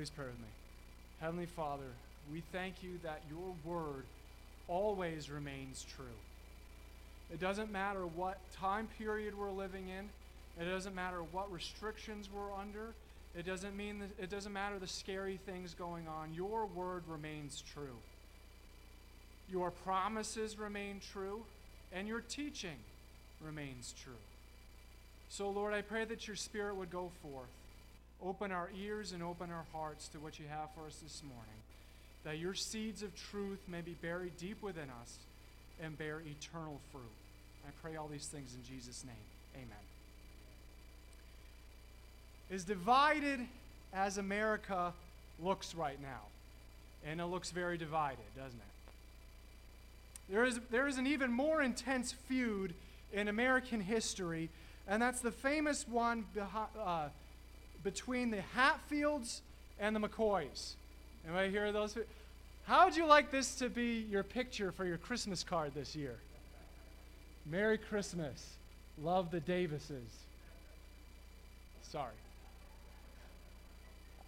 Please pray with me. Heavenly Father, we thank you that your word always remains true. It doesn't matter what time period we're living in. It doesn't matter what restrictions we're under. It doesn't mean that, it doesn't matter the scary things going on. Your word remains true. Your promises remain true, and your teaching remains true. So, Lord, I pray that your Spirit would go forth, open our ears and open our hearts to what you have for us this morning, that your seeds of truth may be buried deep within us and bear eternal fruit. I pray all these things in Jesus' name. Amen. As divided as America looks right now, and it looks very divided, doesn't it? There is, there is an even more intense feud in American history, and that's the famous one behind, uh, between the Hatfields and the McCoys. Anybody hear those? How would you like this to be your picture for your Christmas card this year? Merry Christmas. Love the Davises. Sorry.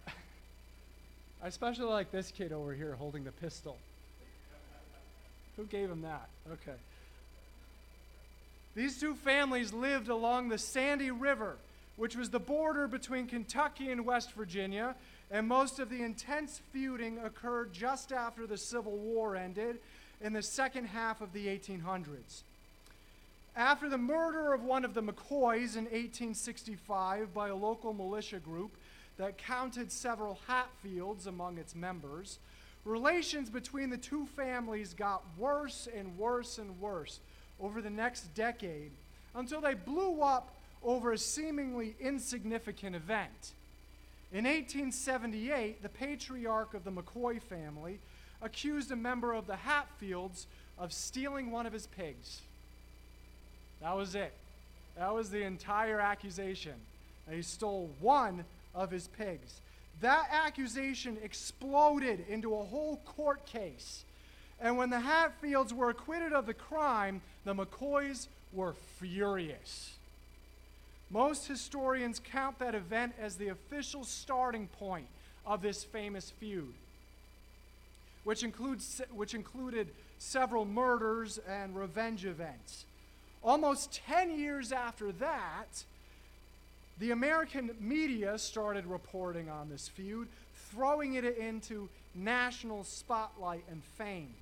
I especially like this kid over here holding the pistol. Who gave him that? Okay. These two families lived along the Sandy River, which was the border between Kentucky and West Virginia, and most of the intense feuding occurred just after the Civil War ended in the second half of the 1800s. After the murder of one of the McCoys in 1865 by a local militia group that counted several Hatfields among its members, relations between the two families got worse and worse and worse over the next decade until they blew up over a seemingly insignificant event. In 1878, the patriarch of the McCoy family accused a member of the Hatfields of stealing one of his pigs. That was it. That was the entire accusation. He stole one of his pigs. That accusation exploded into a whole court case. And when the Hatfields were acquitted of the crime, the McCoys were furious. Most historians count that event as the official starting point of this famous feud, which, includes, which included several murders and revenge events. Almost 10 years after that, the American media started reporting on this feud, throwing it into national spotlight and fame.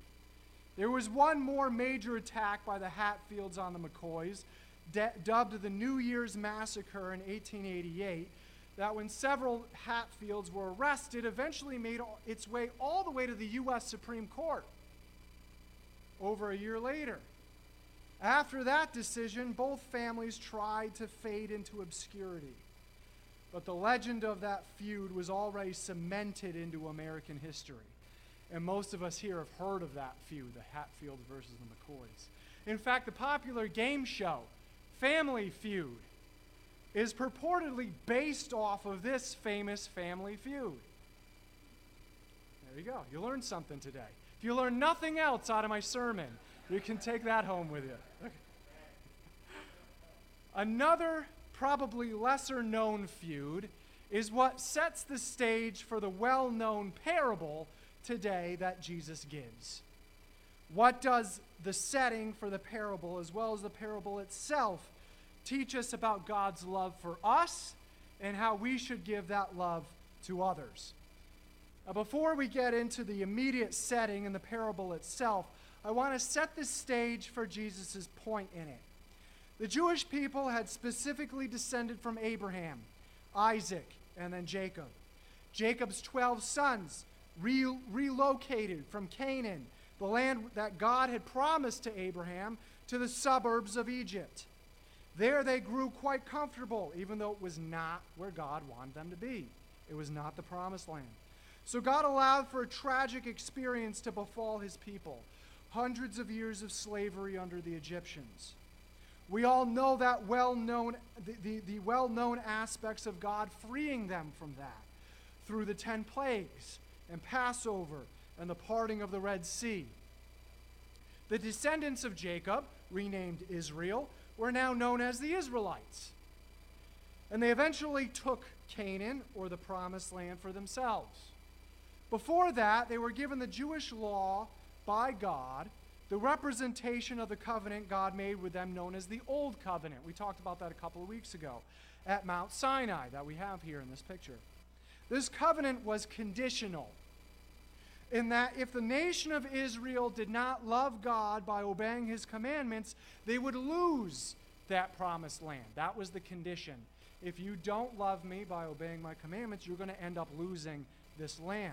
There was one more major attack by the Hatfields on the McCoys, de- dubbed the New Year's Massacre in 1888, that when several Hatfields were arrested, eventually made its way all the way to the U.S. Supreme Court over a year later. After that decision, both families tried to fade into obscurity. But the legend of that feud was already cemented into American history. And most of us here have heard of that feud, the Hatfields versus the McCoys. In fact, the popular game show, Family Feud, is purportedly based off of this famous family feud. There you go. You learned something today. If you learn nothing else out of my sermon, you can take that home with you. Okay. Another, probably lesser known feud is what sets the stage for the well known parable today that Jesus gives. What does the setting for the parable, as well as the parable itself, teach us about God's love for us and how we should give that love to others? Now, before we get into the immediate setting and the parable itself, I want to set the stage for Jesus' point in it. The Jewish people had specifically descended from Abraham, Isaac, and then Jacob. Jacob's 12 sons re- relocated from Canaan, the land that God had promised to Abraham, to the suburbs of Egypt. There they grew quite comfortable, even though it was not where God wanted them to be. It was not the promised land. So God allowed for a tragic experience to befall his people hundreds of years of slavery under the Egyptians. We all know that well-known, the, the, the well-known aspects of God freeing them from that through the ten plagues and Passover and the parting of the Red Sea. The descendants of Jacob, renamed Israel, were now known as the Israelites. And they eventually took Canaan or the promised land for themselves. Before that, they were given the Jewish law by God, the representation of the covenant God made with them, known as the Old Covenant. We talked about that a couple of weeks ago at Mount Sinai that we have here in this picture. This covenant was conditional in that if the nation of Israel did not love God by obeying his commandments, they would lose that promised land. That was the condition. If you don't love me by obeying my commandments, you're going to end up losing this land.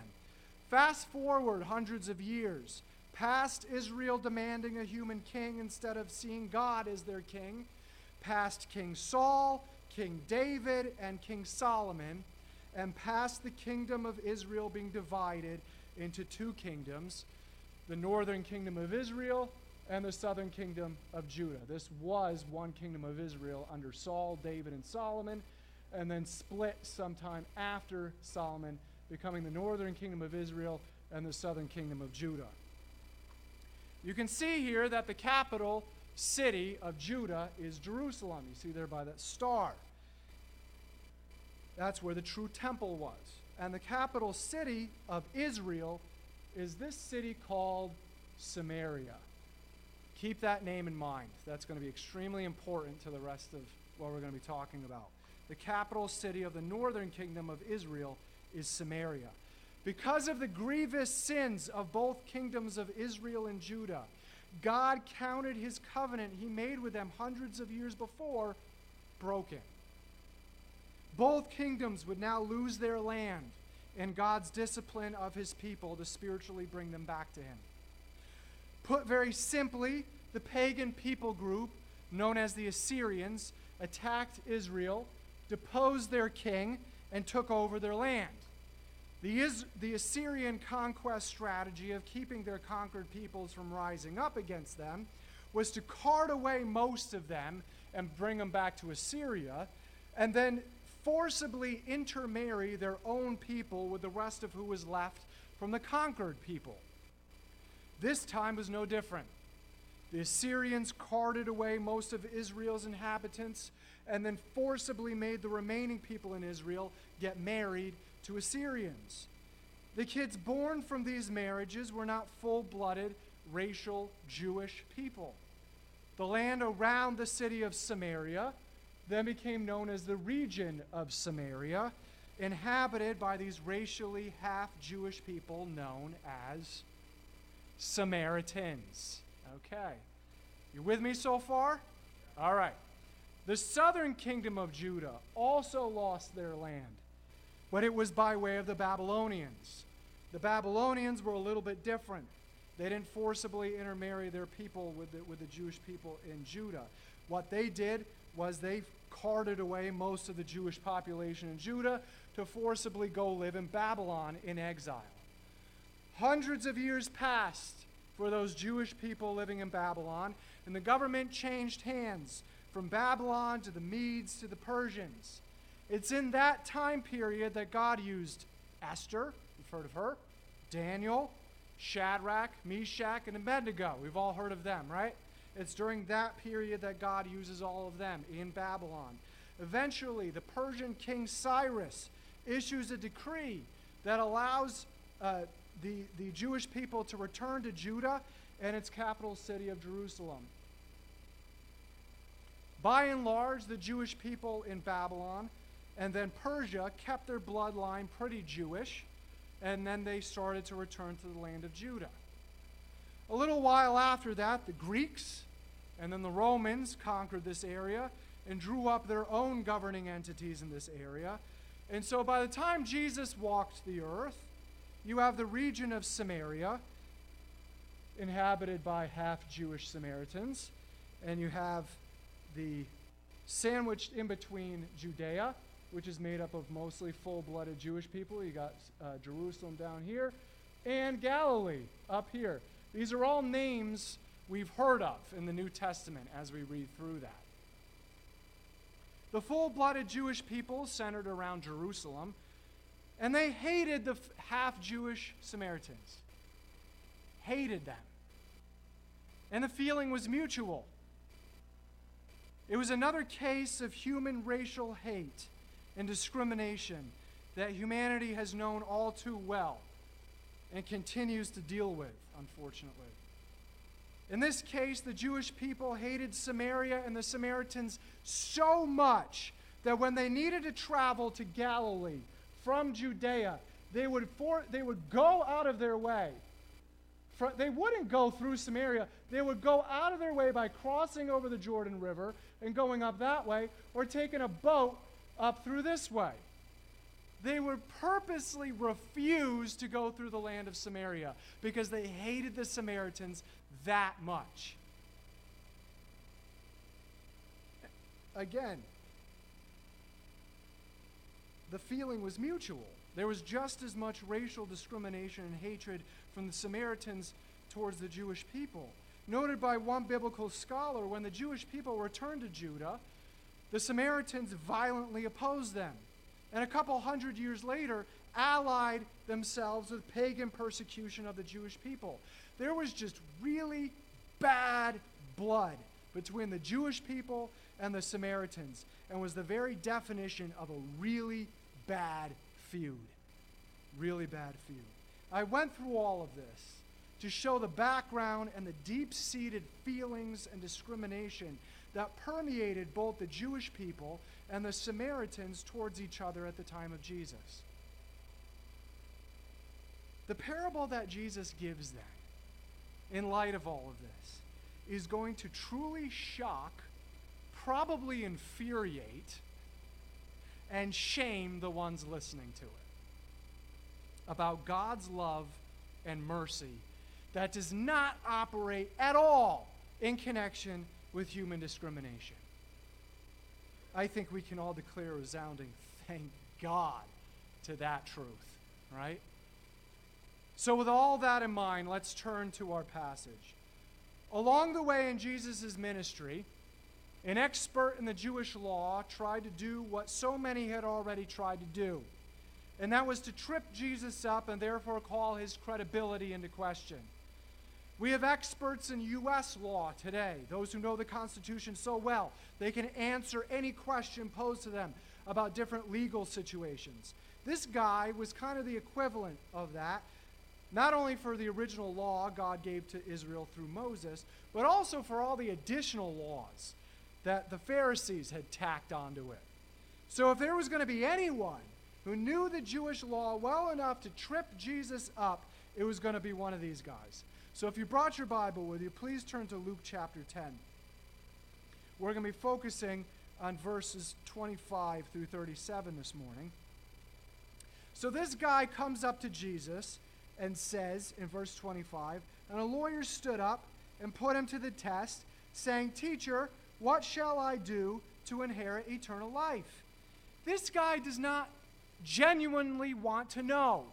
Fast forward hundreds of years, past Israel demanding a human king instead of seeing God as their king, past King Saul, King David, and King Solomon, and past the kingdom of Israel being divided into two kingdoms the northern kingdom of Israel and the southern kingdom of Judah. This was one kingdom of Israel under Saul, David, and Solomon, and then split sometime after Solomon, becoming the northern kingdom of Israel and the southern kingdom of Judah. You can see here that the capital city of Judah is Jerusalem. You see there by that star. That's where the true temple was. And the capital city of Israel is this city called Samaria. Keep that name in mind. That's going to be extremely important to the rest of what we're going to be talking about. The capital city of the northern kingdom of Israel is Samaria. Because of the grievous sins of both kingdoms of Israel and Judah, God counted his covenant he made with them hundreds of years before broken. Both kingdoms would now lose their land and God's discipline of his people to spiritually bring them back to him. Put very simply, the pagan people group, known as the Assyrians, attacked Israel, deposed their king, and took over their land. The, Is- the Assyrian conquest strategy of keeping their conquered peoples from rising up against them was to cart away most of them and bring them back to Assyria, and then forcibly intermarry their own people with the rest of who was left from the conquered people. This time was no different. The Assyrians carted away most of Israel's inhabitants and then forcibly made the remaining people in Israel get married to Assyrians. The kids born from these marriages were not full blooded racial Jewish people. The land around the city of Samaria then became known as the region of Samaria, inhabited by these racially half Jewish people known as Samaritans. Okay. You with me so far? All right. The southern kingdom of Judah also lost their land, but it was by way of the Babylonians. The Babylonians were a little bit different. They didn't forcibly intermarry their people with the, with the Jewish people in Judah. What they did was they carted away most of the Jewish population in Judah to forcibly go live in Babylon in exile. Hundreds of years passed for those Jewish people living in Babylon, and the government changed hands from Babylon to the Medes to the Persians. It's in that time period that God used Esther, you've heard of her, Daniel, Shadrach, Meshach, and Abednego. We've all heard of them, right? It's during that period that God uses all of them in Babylon. Eventually, the Persian king Cyrus issues a decree that allows uh, the, the Jewish people to return to Judah and its capital city of Jerusalem. By and large, the Jewish people in Babylon and then Persia kept their bloodline pretty Jewish, and then they started to return to the land of Judah. A little while after that, the Greeks and then the Romans conquered this area and drew up their own governing entities in this area. And so by the time Jesus walked the earth, you have the region of Samaria, inhabited by half Jewish Samaritans, and you have the sandwiched in between Judea, which is made up of mostly full blooded Jewish people. You got uh, Jerusalem down here, and Galilee up here. These are all names we've heard of in the New Testament as we read through that. The full blooded Jewish people centered around Jerusalem, and they hated the half Jewish Samaritans. Hated them. And the feeling was mutual. It was another case of human racial hate and discrimination that humanity has known all too well and continues to deal with, unfortunately. In this case, the Jewish people hated Samaria and the Samaritans so much that when they needed to travel to Galilee from Judea, they would, for, they would go out of their way. They wouldn't go through Samaria. They would go out of their way by crossing over the Jordan River and going up that way, or taking a boat up through this way. They would purposely refuse to go through the land of Samaria because they hated the Samaritans that much. Again, the feeling was mutual. There was just as much racial discrimination and hatred from the Samaritans towards the Jewish people. Noted by one biblical scholar, when the Jewish people returned to Judah, the Samaritans violently opposed them. And a couple hundred years later, allied themselves with pagan persecution of the Jewish people. There was just really bad blood between the Jewish people and the Samaritans, and was the very definition of a really bad feud. Really bad feud. I went through all of this to show the background and the deep seated feelings and discrimination that permeated both the Jewish people and the Samaritans towards each other at the time of Jesus. The parable that Jesus gives then, in light of all of this, is going to truly shock, probably infuriate, and shame the ones listening to it about God's love and mercy that does not operate at all in connection with human discrimination. I think we can all declare a resounding thank God to that truth, right? So, with all that in mind, let's turn to our passage. Along the way in Jesus' ministry, an expert in the Jewish law tried to do what so many had already tried to do, and that was to trip Jesus up and therefore call his credibility into question. We have experts in U.S. law today, those who know the Constitution so well. They can answer any question posed to them about different legal situations. This guy was kind of the equivalent of that, not only for the original law God gave to Israel through Moses, but also for all the additional laws that the Pharisees had tacked onto it. So if there was going to be anyone who knew the Jewish law well enough to trip Jesus up, it was going to be one of these guys. So if you brought your Bible with you, please turn to Luke chapter 10. We're going to be focusing on verses 25 through 37 this morning. So this guy comes up to Jesus and says in verse 25, And a lawyer stood up and put him to the test, saying, Teacher, what shall I do to inherit eternal life? This guy does not genuinely want to know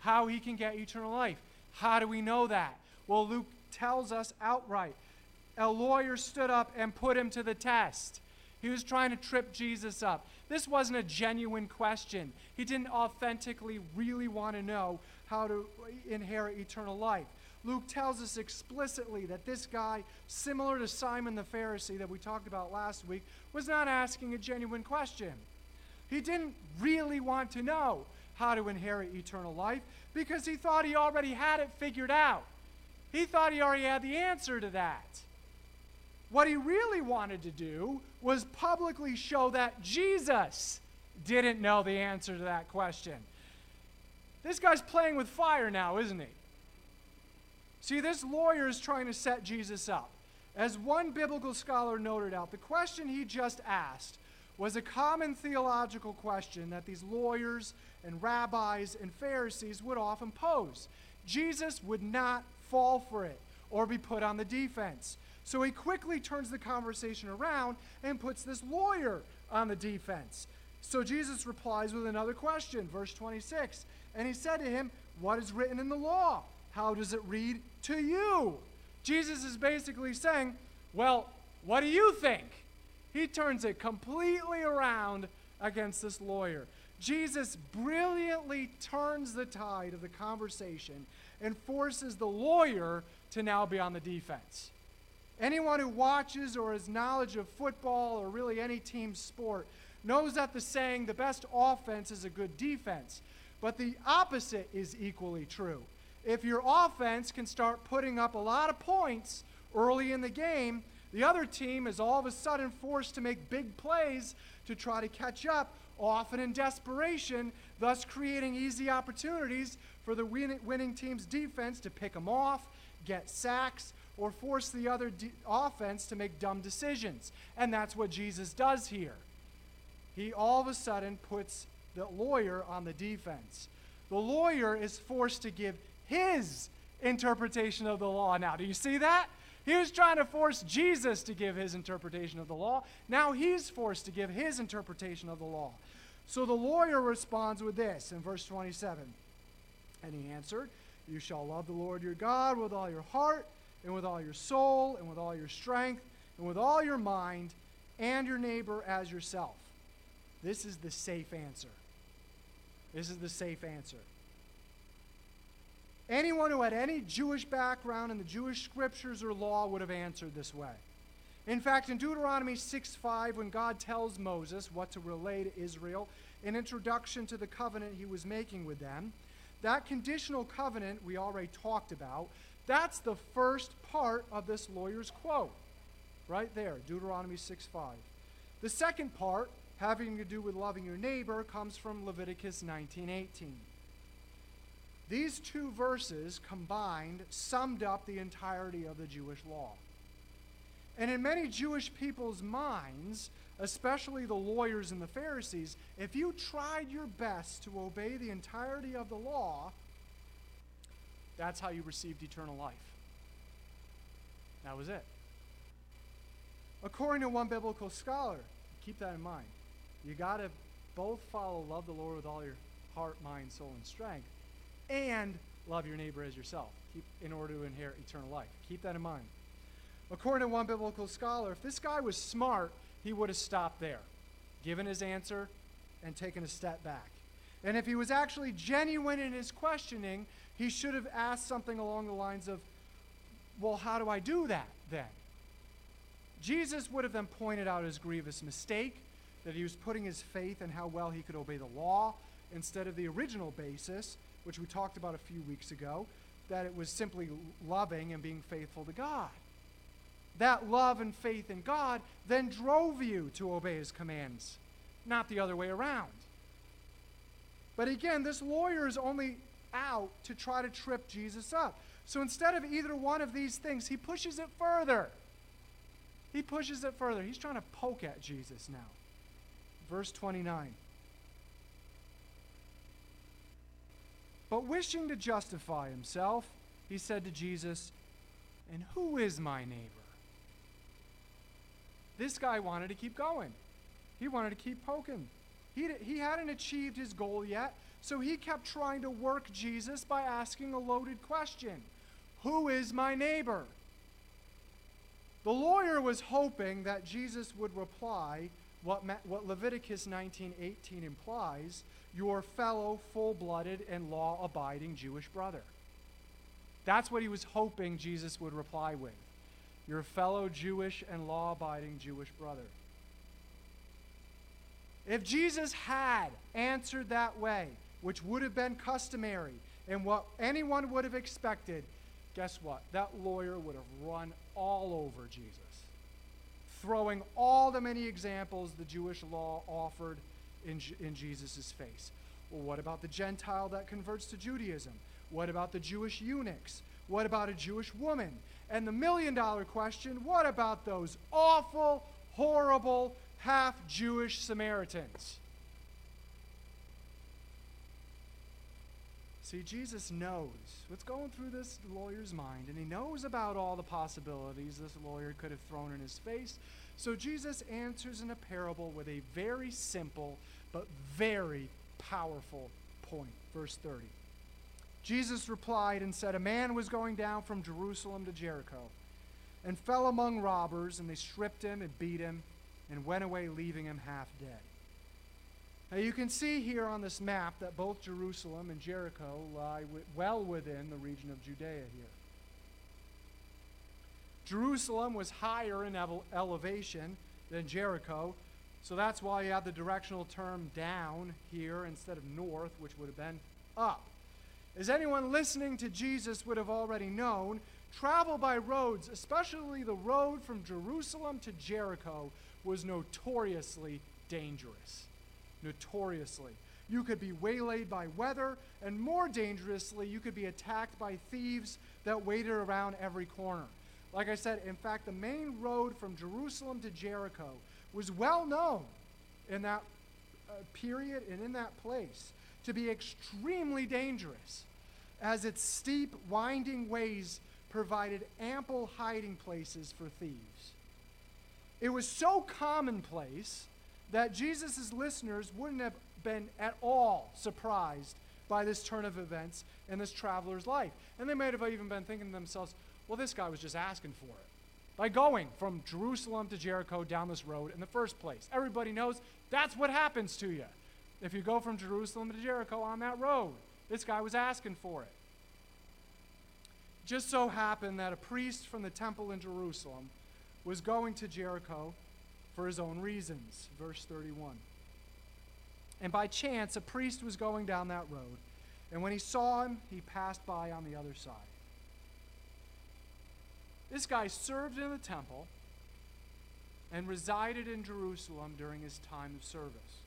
how he can get eternal life. How do we know that? Well, Luke tells us outright. A lawyer stood up and put him to the test. He was trying to trip Jesus up. This wasn't a genuine question. He didn't authentically really want to know how to inherit eternal life. Luke tells us explicitly that this guy, similar to Simon the Pharisee that we talked about last week, was not asking a genuine question. He didn't really want to know how to inherit eternal life because he thought he already had it figured out. He thought he already had the answer to that. What he really wanted to do was publicly show that Jesus didn't know the answer to that question. This guy's playing with fire now, isn't he? See, this lawyer is trying to set Jesus up. As one biblical scholar noted out, the question he just asked was a common theological question that these lawyers and rabbis and Pharisees would often pose. Jesus would not fall for it or be put on the defense. So he quickly turns the conversation around and puts this lawyer on the defense. So Jesus replies with another question, verse 26. And he said to him, What is written in the law? How does it read to you? Jesus is basically saying, Well, what do you think? He turns it completely around against this lawyer. Jesus brilliantly turns the tide of the conversation and forces the lawyer to now be on the defense. Anyone who watches or has knowledge of football or really any team sport knows that the saying, the best offense is a good defense. But the opposite is equally true. If your offense can start putting up a lot of points early in the game, the other team is all of a sudden forced to make big plays to try to catch up, often in desperation, thus creating easy opportunities for the winning team's defense to pick them off, get sacks, or force the other de- offense to make dumb decisions. And that's what Jesus does here. He all of a sudden puts the lawyer on the defense. The lawyer is forced to give his interpretation of the law now. Do you see that? He was trying to force Jesus to give his interpretation of the law. Now he's forced to give his interpretation of the law. So the lawyer responds with this in verse 27. And he answered, You shall love the Lord your God with all your heart, and with all your soul, and with all your strength, and with all your mind, and your neighbor as yourself. This is the safe answer. This is the safe answer. Anyone who had any Jewish background in the Jewish scriptures or law would have answered this way. In fact, in Deuteronomy 6 5, when God tells Moses what to relay to Israel, an introduction to the covenant he was making with them, that conditional covenant we already talked about, that's the first part of this lawyer's quote. Right there, Deuteronomy 6 5. The second part, having to do with loving your neighbor, comes from Leviticus 19:18. These two verses combined summed up the entirety of the Jewish law. And in many Jewish people's minds, especially the lawyers and the Pharisees, if you tried your best to obey the entirety of the law, that's how you received eternal life. That was it. According to one biblical scholar, keep that in mind. You got to both follow love the Lord with all your heart, mind, soul, and strength and love your neighbor as yourself keep, in order to inherit eternal life. Keep that in mind. According to one biblical scholar, if this guy was smart, he would have stopped there, given his answer, and taken a step back. And if he was actually genuine in his questioning, he should have asked something along the lines of, Well, how do I do that then? Jesus would have then pointed out his grievous mistake, that he was putting his faith in how well he could obey the law instead of the original basis, which we talked about a few weeks ago, that it was simply loving and being faithful to God. That love and faith in God then drove you to obey his commands, not the other way around. But again, this lawyer is only out to try to trip Jesus up. So instead of either one of these things, he pushes it further. He pushes it further. He's trying to poke at Jesus now. Verse 29. But wishing to justify himself, he said to Jesus, And who is my neighbor? This guy wanted to keep going. He wanted to keep poking. He, he hadn't achieved his goal yet, so he kept trying to work Jesus by asking a loaded question Who is my neighbor? The lawyer was hoping that Jesus would reply what, what Leviticus 19:18 implies, your fellow full-blooded and law-abiding Jewish brother. That's what he was hoping Jesus would reply with. Your fellow Jewish and law-abiding Jewish brother. If Jesus had answered that way, which would have been customary and what anyone would have expected, guess what? That lawyer would have run all over Jesus throwing all the many examples the Jewish law offered in, in Jesus' face. Well, what about the Gentile that converts to Judaism? What about the Jewish eunuchs? What about a Jewish woman? And the million dollar question what about those awful, horrible, half Jewish Samaritans? See, Jesus knows what's going through this lawyer's mind, and he knows about all the possibilities this lawyer could have thrown in his face. So Jesus answers in a parable with a very simple but very powerful point. Verse 30. Jesus replied and said, A man was going down from Jerusalem to Jericho and fell among robbers, and they stripped him and beat him and went away, leaving him half dead. Now you can see here on this map that both Jerusalem and Jericho lie well within the region of Judea here. Jerusalem was higher in elevation than Jericho, So that's why you have the directional term down here instead of north, which would have been up. As anyone listening to Jesus would have already known, travel by roads, especially the road from Jerusalem to Jericho, was notoriously dangerous. Notoriously. You could be waylaid by weather, and more dangerously, you could be attacked by thieves that waited around every corner. Like I said, in fact, the main road from Jerusalem to Jericho was well known in that uh, period and in that place to be extremely dangerous, as its steep, winding ways provided ample hiding places for thieves. It was so commonplace that Jesus' listeners wouldn't have been at all surprised by this turn of events in this traveler's life. And they might have even been thinking to themselves, well, this guy was just asking for it by going from Jerusalem to Jericho down this road in the first place. Everybody knows that's what happens to you if you go from Jerusalem to Jericho on that road. This guy was asking for it. Just so happened that a priest from the temple in Jerusalem was going to Jericho for his own reasons. Verse 31. And by chance, a priest was going down that road, and when he saw him, he passed by on the other side. This guy served in the temple and resided in Jerusalem during his time of service.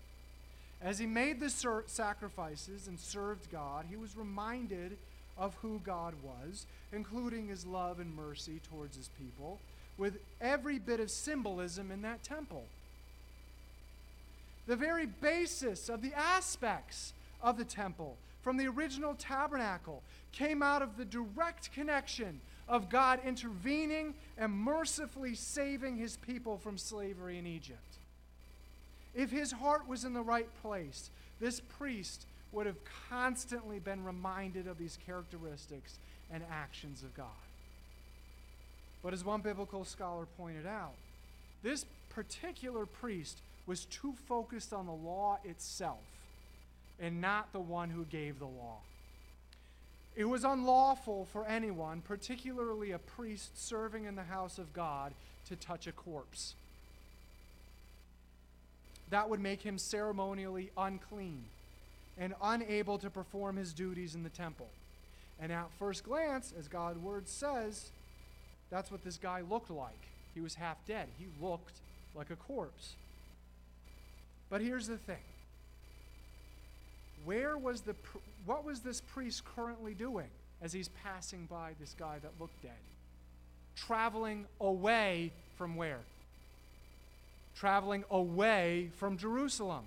As he made the ser- sacrifices and served God, he was reminded of who God was, including his love and mercy towards his people, with every bit of symbolism in that temple. The very basis of the aspects of the temple from the original tabernacle came out of the direct connection of God intervening and mercifully saving his people from slavery in Egypt. If his heart was in the right place, this priest would have constantly been reminded of these characteristics and actions of God. But as one biblical scholar pointed out, this particular priest was too focused on the law itself and not the one who gave the law. It was unlawful for anyone, particularly a priest serving in the house of God, to touch a corpse. That would make him ceremonially unclean and unable to perform his duties in the temple. And at first glance, as God's word says, that's what this guy looked like. He was half dead. He looked like a corpse. But here's the thing. Where was the what was this priest currently doing as he's passing by this guy that looked dead? Traveling away from where? Traveling away from Jerusalem.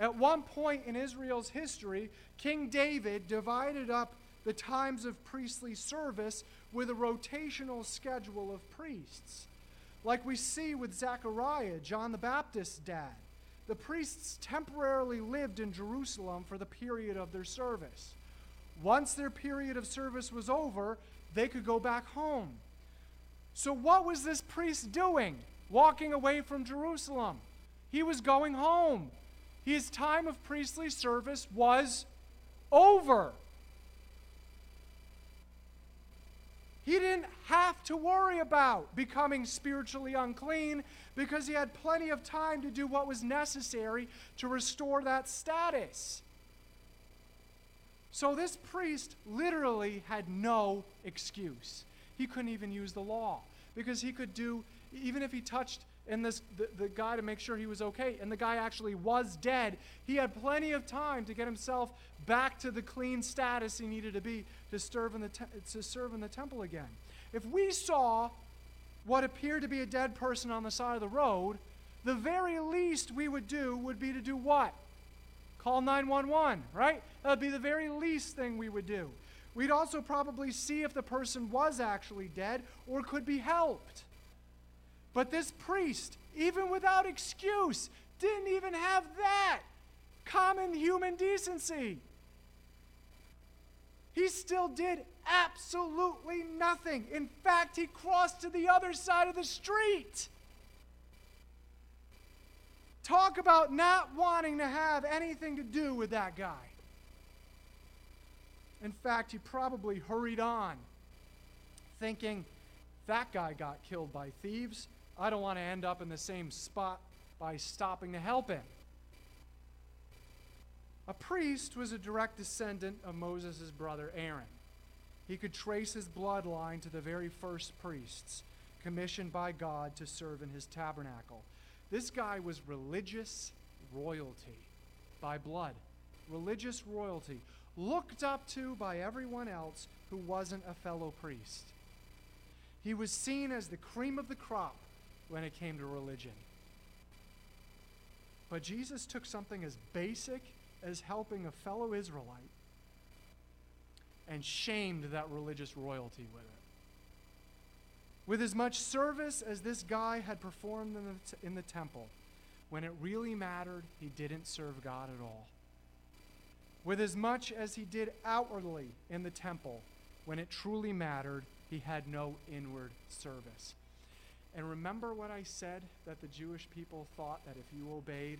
At one point in Israel's history, King David divided up the times of priestly service with a rotational schedule of priests. Like we see with Zechariah, John the Baptist's dad. The priests temporarily lived in Jerusalem for the period of their service. Once their period of service was over, they could go back home. So, what was this priest doing walking away from Jerusalem? He was going home. His time of priestly service was over. He didn't have to worry about becoming spiritually unclean because he had plenty of time to do what was necessary to restore that status. So this priest literally had no excuse. He couldn't even use the law because he could do, even if he touched and this the, the guy to make sure he was okay and the guy actually was dead. He had plenty of time to get himself back to the clean status he needed to be to serve in the, te- to serve in the temple again. If we saw what appeared to be a dead person on the side of the road the very least we would do would be to do what? Call 911 right? That would be the very least thing we would do. We'd also probably see if the person was actually dead or could be helped but this priest, even without excuse, didn't even have that common human decency. He still did absolutely nothing. In fact, he crossed to the other side of the street. Talk about not wanting to have anything to do with that guy. In fact, he probably hurried on, thinking that guy got killed by thieves. I don't want to end up in the same spot by stopping to help him. A priest was a direct descendant of Moses' brother Aaron. He could trace his bloodline to the very first priests commissioned by God to serve in his tabernacle. This guy was religious royalty by blood, religious royalty, looked up to by everyone else who wasn't a fellow priest. He was seen as the cream of the crop when it came to religion. But Jesus took something as basic as helping a fellow Israelite and shamed that religious royalty with it. With as much service as this guy had performed in the, t- in the temple, when it really mattered, he didn't serve God at all. With as much as he did outwardly in the temple, when it truly mattered, he had no inward service. And remember what I said that the Jewish people thought that if you obeyed,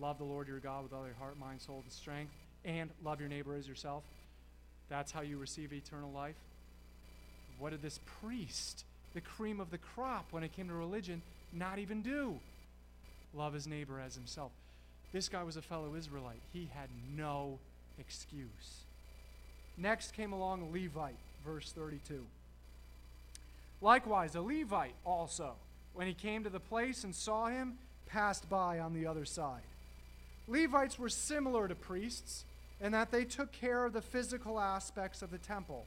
love the Lord your God with all your heart, mind, soul, and strength, and love your neighbor as yourself, that's how you receive eternal life? What did this priest, the cream of the crop when it came to religion, not even do? Love his neighbor as himself. This guy was a fellow Israelite. He had no excuse. Next came along Levite, verse 32. Likewise, a Levite also, when he came to the place and saw him, passed by on the other side. Levites were similar to priests in that they took care of the physical aspects of the temple.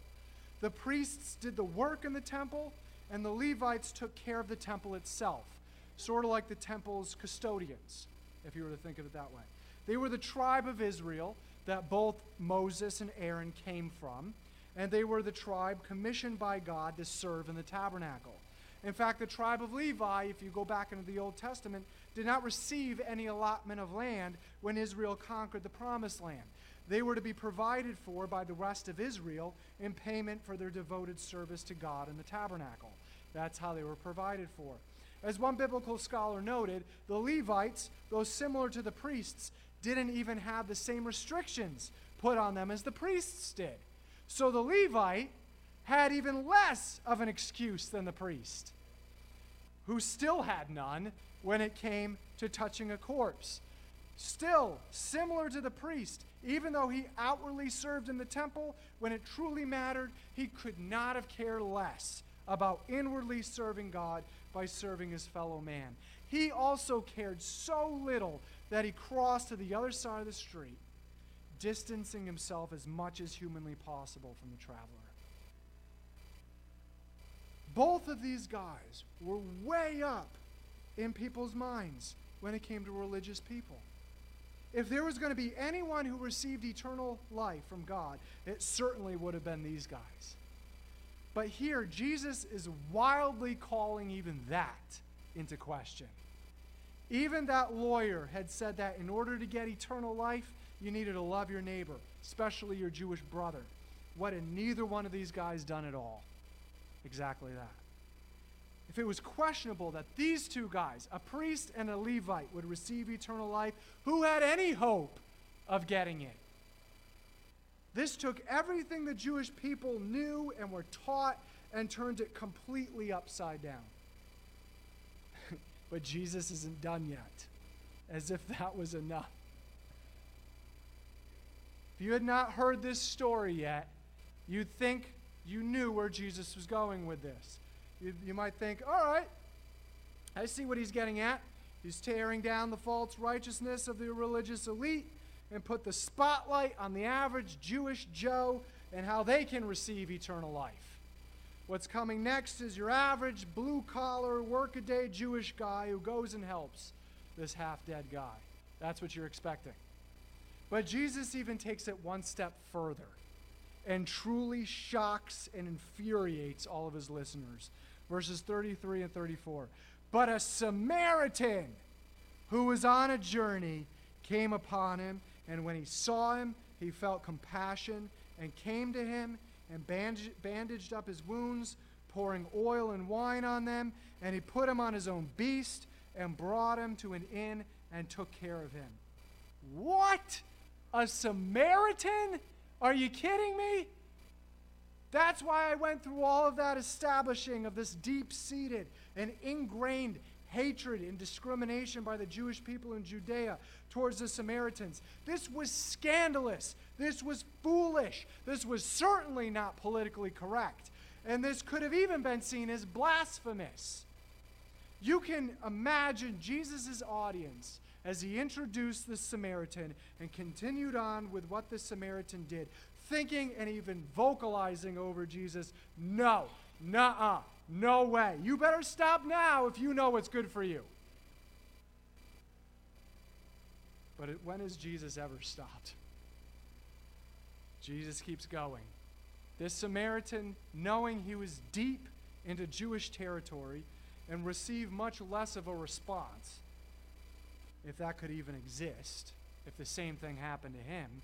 The priests did the work in the temple, and the Levites took care of the temple itself, sort of like the temple's custodians, if you were to think of it that way. They were the tribe of Israel that both Moses and Aaron came from, and they were the tribe commissioned by God to serve in the tabernacle. In fact, the tribe of Levi, if you go back into the Old Testament, did not receive any allotment of land when Israel conquered the promised land. They were to be provided for by the rest of Israel in payment for their devoted service to God in the tabernacle. That's how they were provided for. As one biblical scholar noted, the Levites, though similar to the priests, didn't even have the same restrictions put on them as the priests did. So the Levite had even less of an excuse than the priest, who still had none when it came to touching a corpse. Still, similar to the priest, even though he outwardly served in the temple, when it truly mattered, he could not have cared less about inwardly serving God by serving his fellow man. He also cared so little that he crossed to the other side of the street, distancing himself as much as humanly possible from the traveler. Both of these guys were way up in people's minds when it came to religious people. If there was going to be anyone who received eternal life from God, it certainly would have been these guys. But here, Jesus is wildly calling even that into question. Even that lawyer had said that in order to get eternal life, you needed to love your neighbor, especially your Jewish brother. What had neither one of these guys done at all? Exactly that. If it was questionable that these two guys, a priest and a Levite, would receive eternal life, who had any hope of getting it? This took everything the Jewish people knew and were taught and turned it completely upside down. but Jesus isn't done yet, as if that was enough. If you had not heard this story yet, you'd think you knew where Jesus was going with this. You, you might think, all right, I see what he's getting at. He's tearing down the false righteousness of the religious elite and put the spotlight on the average Jewish Joe and how they can receive eternal life. What's coming next is your average blue collar, workaday Jewish guy who goes and helps this half dead guy. That's what you're expecting. But Jesus even takes it one step further and truly shocks and infuriates all of his listeners. Verses 33 and 34. But a Samaritan who was on a journey came upon him, and when he saw him, he felt compassion and came to him and bandaged up his wounds, pouring oil and wine on them, and he put him on his own beast and brought him to an inn and took care of him. What? A Samaritan? Are you kidding me? That's why I went through all of that establishing of this deep seated and ingrained hatred and discrimination by the Jewish people in Judea towards the Samaritans. This was scandalous. This was foolish. This was certainly not politically correct. And this could have even been seen as blasphemous. You can imagine Jesus' audience as he introduced the Samaritan and continued on with what the Samaritan did, thinking and even vocalizing over Jesus, no, nah, no way. You better stop now if you know what's good for you. But when has Jesus ever stopped? Jesus keeps going. This Samaritan, knowing he was deep into Jewish territory and received much less of a response, if that could even exist, if the same thing happened to him,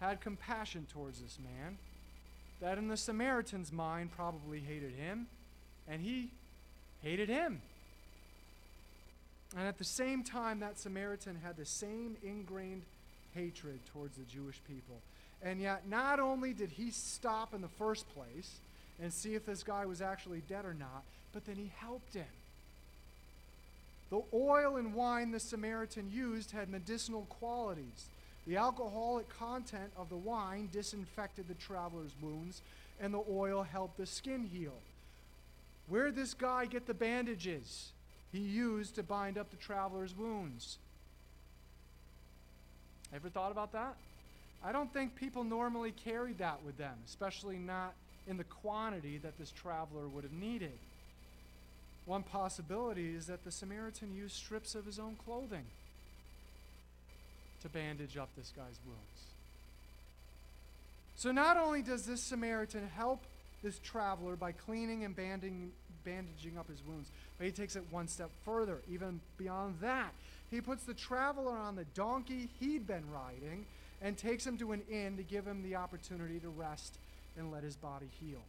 had compassion towards this man that in the Samaritan's mind probably hated him, and he hated him. And at the same time, that Samaritan had the same ingrained hatred towards the Jewish people. And yet, not only did he stop in the first place and see if this guy was actually dead or not, but then he helped him. The oil and wine the Samaritan used had medicinal qualities. The alcoholic content of the wine disinfected the traveler's wounds, and the oil helped the skin heal. Where did this guy get the bandages he used to bind up the traveler's wounds? Ever thought about that? I don't think people normally carried that with them, especially not in the quantity that this traveler would have needed. One possibility is that the Samaritan used strips of his own clothing to bandage up this guy's wounds. So not only does this Samaritan help this traveler by cleaning and banding, bandaging up his wounds, but he takes it one step further, even beyond that. He puts the traveler on the donkey he'd been riding and takes him to an inn to give him the opportunity to rest and let his body heal.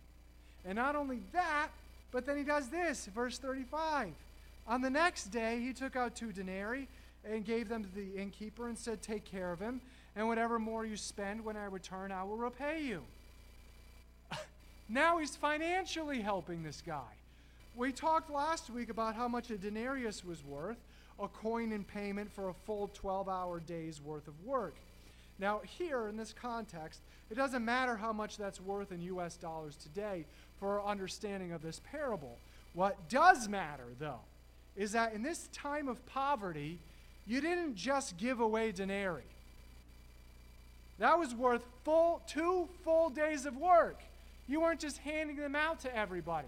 And not only that, but then he does this, verse 35. On the next day, he took out two denarii and gave them to the innkeeper and said, Take care of him, and whatever more you spend when I return, I will repay you. now he's financially helping this guy. We talked last week about how much a denarius was worth, a coin in payment for a full 12 hour day's worth of work. Now, here in this context, it doesn't matter how much that's worth in US dollars today for our understanding of this parable. What does matter, though, is that in this time of poverty, you didn't just give away denarii. That was worth full two full days of work. You weren't just handing them out to everybody.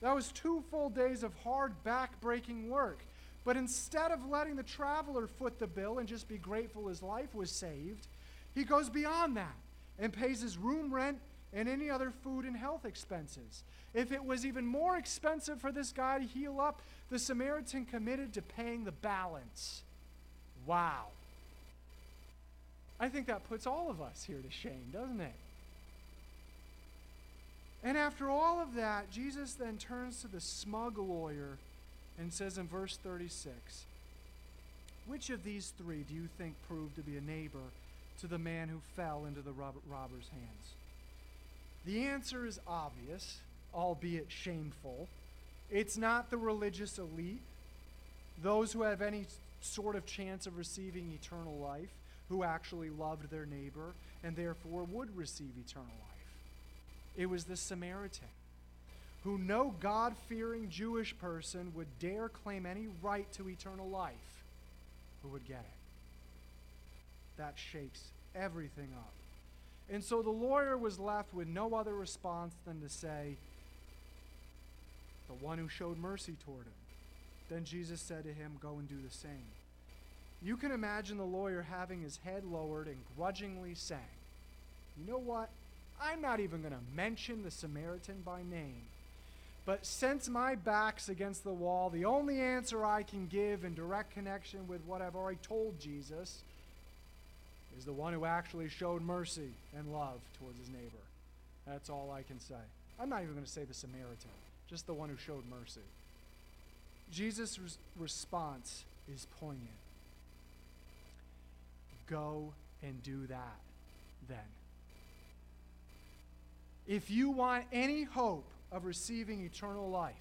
That was two full days of hard back-breaking work. But instead of letting the traveler foot the bill and just be grateful his life was saved, he goes beyond that and pays his room rent and any other food and health expenses. If it was even more expensive for this guy to heal up, the Samaritan committed to paying the balance. Wow. I think that puts all of us here to shame, doesn't it? And after all of that, Jesus then turns to the smug lawyer and says in verse 36 Which of these three do you think proved to be a neighbor to the man who fell into the robber's hands? The answer is obvious, albeit shameful. It's not the religious elite, those who have any sort of chance of receiving eternal life, who actually loved their neighbor and therefore would receive eternal life. It was the Samaritan, who no God fearing Jewish person would dare claim any right to eternal life, who would get it. That shakes everything up. And so the lawyer was left with no other response than to say, The one who showed mercy toward him. Then Jesus said to him, Go and do the same. You can imagine the lawyer having his head lowered and grudgingly saying, You know what? I'm not even going to mention the Samaritan by name. But since my back's against the wall, the only answer I can give in direct connection with what I've already told Jesus is the one who actually showed mercy and love towards his neighbor. That's all I can say. I'm not even going to say the Samaritan, just the one who showed mercy. Jesus' res- response is poignant. Go and do that then. If you want any hope of receiving eternal life,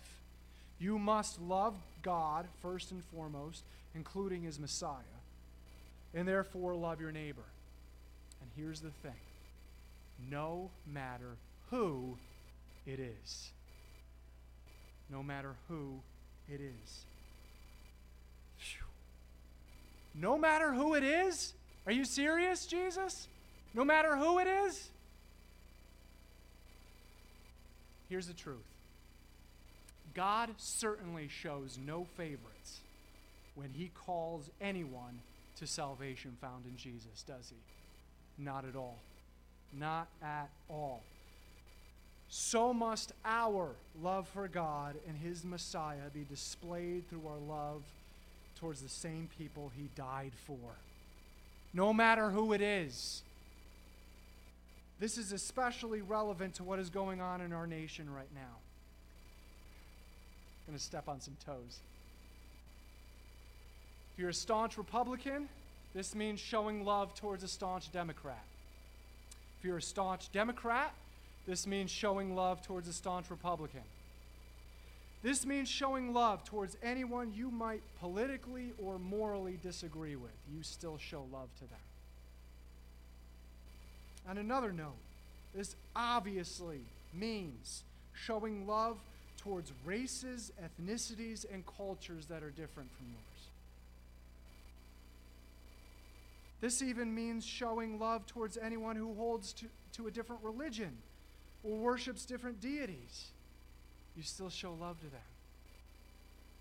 You must love God first and foremost, including his Messiah, and therefore love your neighbor. And here's the thing no matter who it is. No matter who it is. Phew. No matter who it is? Are you serious, Jesus? No matter who it is? Here's the truth God certainly shows no favorites when he calls anyone to salvation found in Jesus, does he? Not at all. Not at all. So must our love for God and his Messiah be displayed through our love towards the same people he died for. No matter who it is. This is especially relevant to what is going on in our nation right now. I'm going to step on some toes. If you're a staunch Republican, this means showing love towards a staunch Democrat. If you're a staunch Democrat, this means showing love towards a staunch Republican. This means showing love towards anyone you might politically or morally disagree with. You still show love to them. On another note, this obviously means showing love towards races, ethnicities, and cultures that are different from yours. This even means showing love towards anyone who holds to, to a different religion or worships different deities. You still show love to them.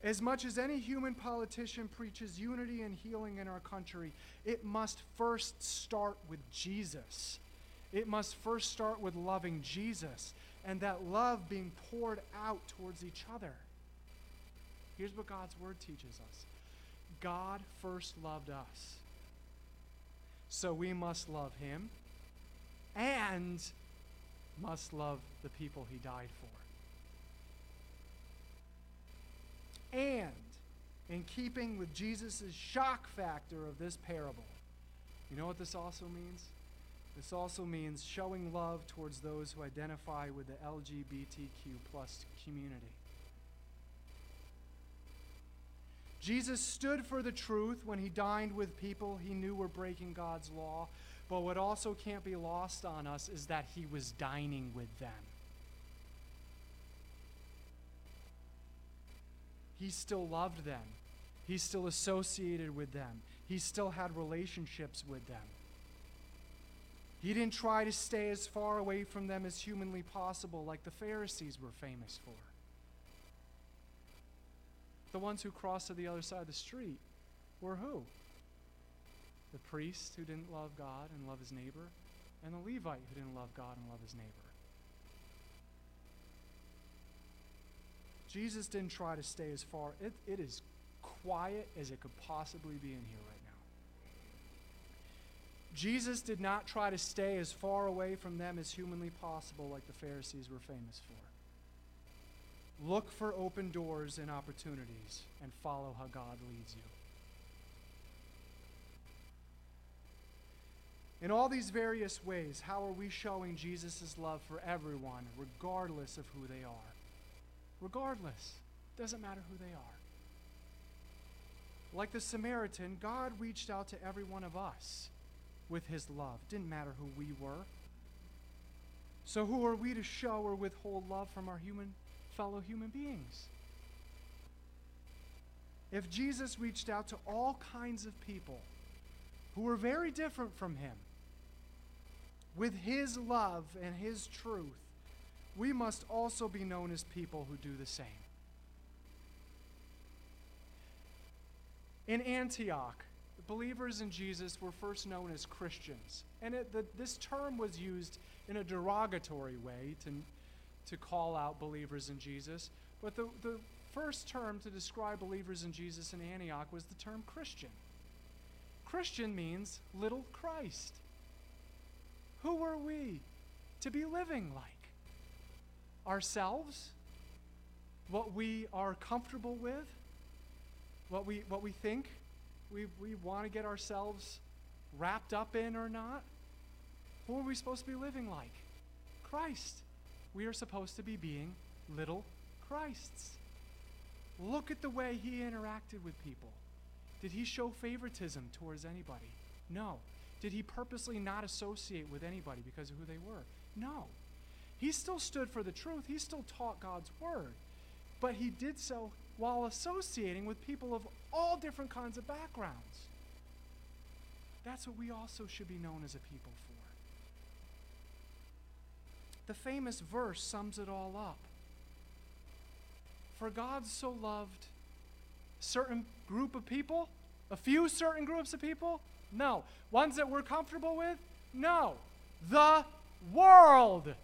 As much as any human politician preaches unity and healing in our country, it must first start with Jesus. It must first start with loving Jesus and that love being poured out towards each other. Here's what God's word teaches us God first loved us. So we must love him and must love the people he died for. And in keeping with Jesus' shock factor of this parable, you know what this also means? This also means showing love towards those who identify with the LGBTQ plus community. Jesus stood for the truth when he dined with people he knew were breaking God's law, but what also can't be lost on us is that he was dining with them. He still loved them. He still associated with them. He still had relationships with them. He didn't try to stay as far away from them as humanly possible, like the Pharisees were famous for the ones who crossed to the other side of the street were who? The priest who didn't love God and love his neighbor, and the Levite who didn't love God and love his neighbor. Jesus didn't try to stay as far. It, it is quiet as it could possibly be in here right now. Jesus did not try to stay as far away from them as humanly possible, like the Pharisees were famous for. Look for open doors and opportunities and follow how God leads you. In all these various ways, how are we showing Jesus' love for everyone, regardless of who they are? Regardless. Doesn't matter who they are. Like the Samaritan, God reached out to every one of us with his love. Didn't matter who we were. So, who are we to show or withhold love from our human fellow human beings. If Jesus reached out to all kinds of people who were very different from him with his love and his truth, we must also be known as people who do the same. In Antioch, believers in Jesus were first known as Christians. And it, the, this term was used in a derogatory way to, to call out believers in Jesus. But the, the first term to describe believers in Jesus in Antioch was the term Christian. Christian means little Christ. Who are we to be living like? Ourselves? What we are comfortable with? What we, what we think we, we want to get ourselves wrapped up in or not? Who are we supposed to be living like? Christ we are supposed to be being little Christs. Look at the way he interacted with people. Did he show favoritism towards anybody? No. Did he purposely not associate with anybody because of who they were? No. He still stood for the truth. He still taught God's word. But he did so while associating with people of all different kinds of backgrounds. That's what we also should be known as a people for. The famous verse sums it all up. For God so loved certain group of people, a few certain groups of people? No. Ones that we're comfortable with? No. The world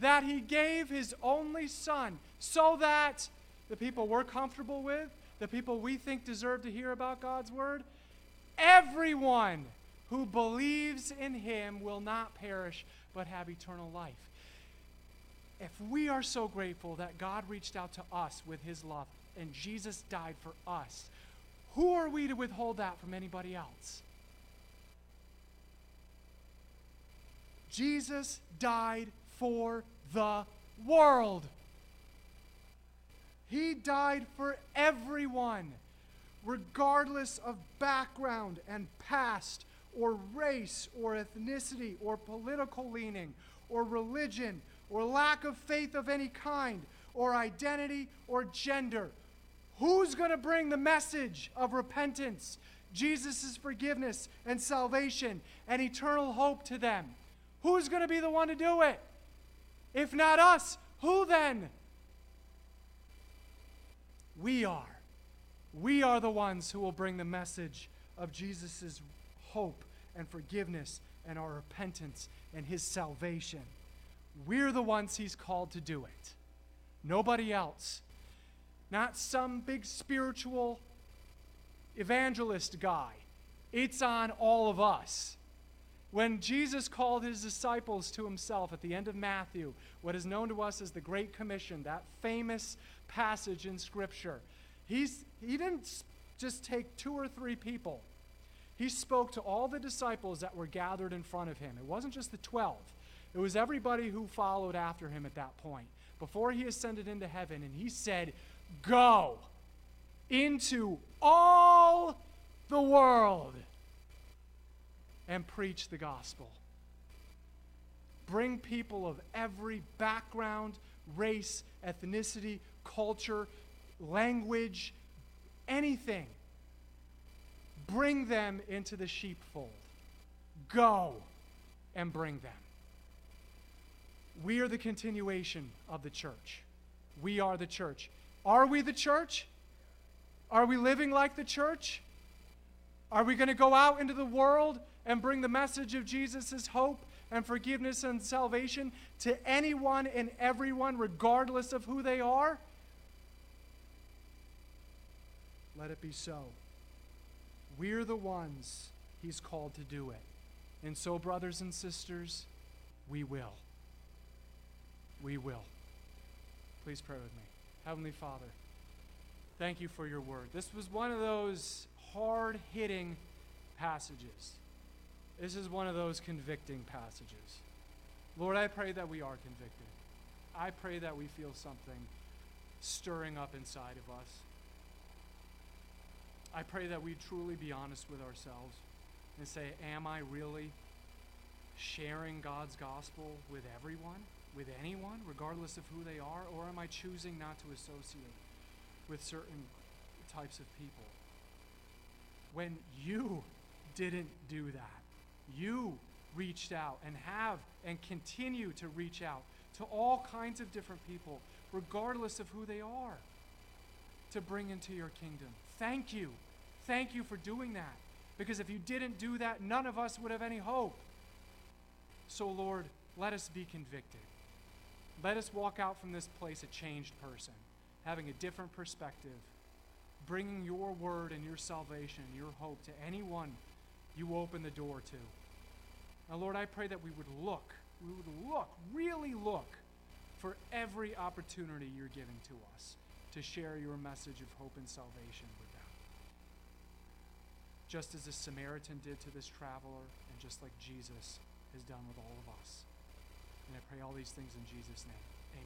that he gave his only son so that the people we're comfortable with, the people we think deserve to hear about God's word, everyone who believes in him will not perish but have eternal life. If we are so grateful that God reached out to us with his love and Jesus died for us, who are we to withhold that from anybody else? Jesus died for the world. He died for everyone, regardless of background and past, or race, or ethnicity, or political leaning, or religion, or lack of faith of any kind, or identity, or gender. Who's going to bring the message of repentance, Jesus' forgiveness, and salvation, and eternal hope to them? Who's going to be the one to do it? If not us, who then? We are. We are the ones who will bring the message of Jesus' hope and forgiveness and our repentance and his salvation. We're the ones he's called to do it. Nobody else. Not some big spiritual evangelist guy. It's on all of us. When Jesus called his disciples to himself at the end of Matthew, what is known to us as the Great Commission, that famous passage in Scripture, he's, he didn't just take two or three people. He spoke to all the disciples that were gathered in front of him. It wasn't just the 12, it was everybody who followed after him at that point before he ascended into heaven. And he said, Go into all the world and preach the gospel. Bring people of every background, race, ethnicity, culture, language, anything. Bring them into the sheepfold. Go and bring them. We are the continuation of the church. We are the church. Are we the church? Are we living like the church? Are we going to go out into the world and bring the message of Jesus' hope and forgiveness and salvation to anyone and everyone, regardless of who they are? Let it be so. We're the ones He's called to do it. And so, brothers and sisters, we will. We will. Please pray with me. Heavenly Father, thank you for your word. This was one of those hard hitting passages. This is one of those convicting passages. Lord, I pray that we are convicted. I pray that we feel something stirring up inside of us. I pray that we truly be honest with ourselves and say, Am I really sharing God's gospel with everyone, with anyone, regardless of who they are? Or am I choosing not to associate with certain types of people? When you didn't do that, you reached out and have and continue to reach out to all kinds of different people, regardless of who they are, to bring into your kingdom. Thank you. Thank you for doing that. Because if you didn't do that, none of us would have any hope. So, Lord, let us be convicted. Let us walk out from this place a changed person, having a different perspective, bringing your word and your salvation, and your hope to anyone you open the door to. Now, Lord, I pray that we would look, we would look, really look for every opportunity you're giving to us to share your message of hope and salvation with them. Just as the Samaritan did to this traveler, and just like Jesus has done with all of us. And I pray all these things in Jesus' name.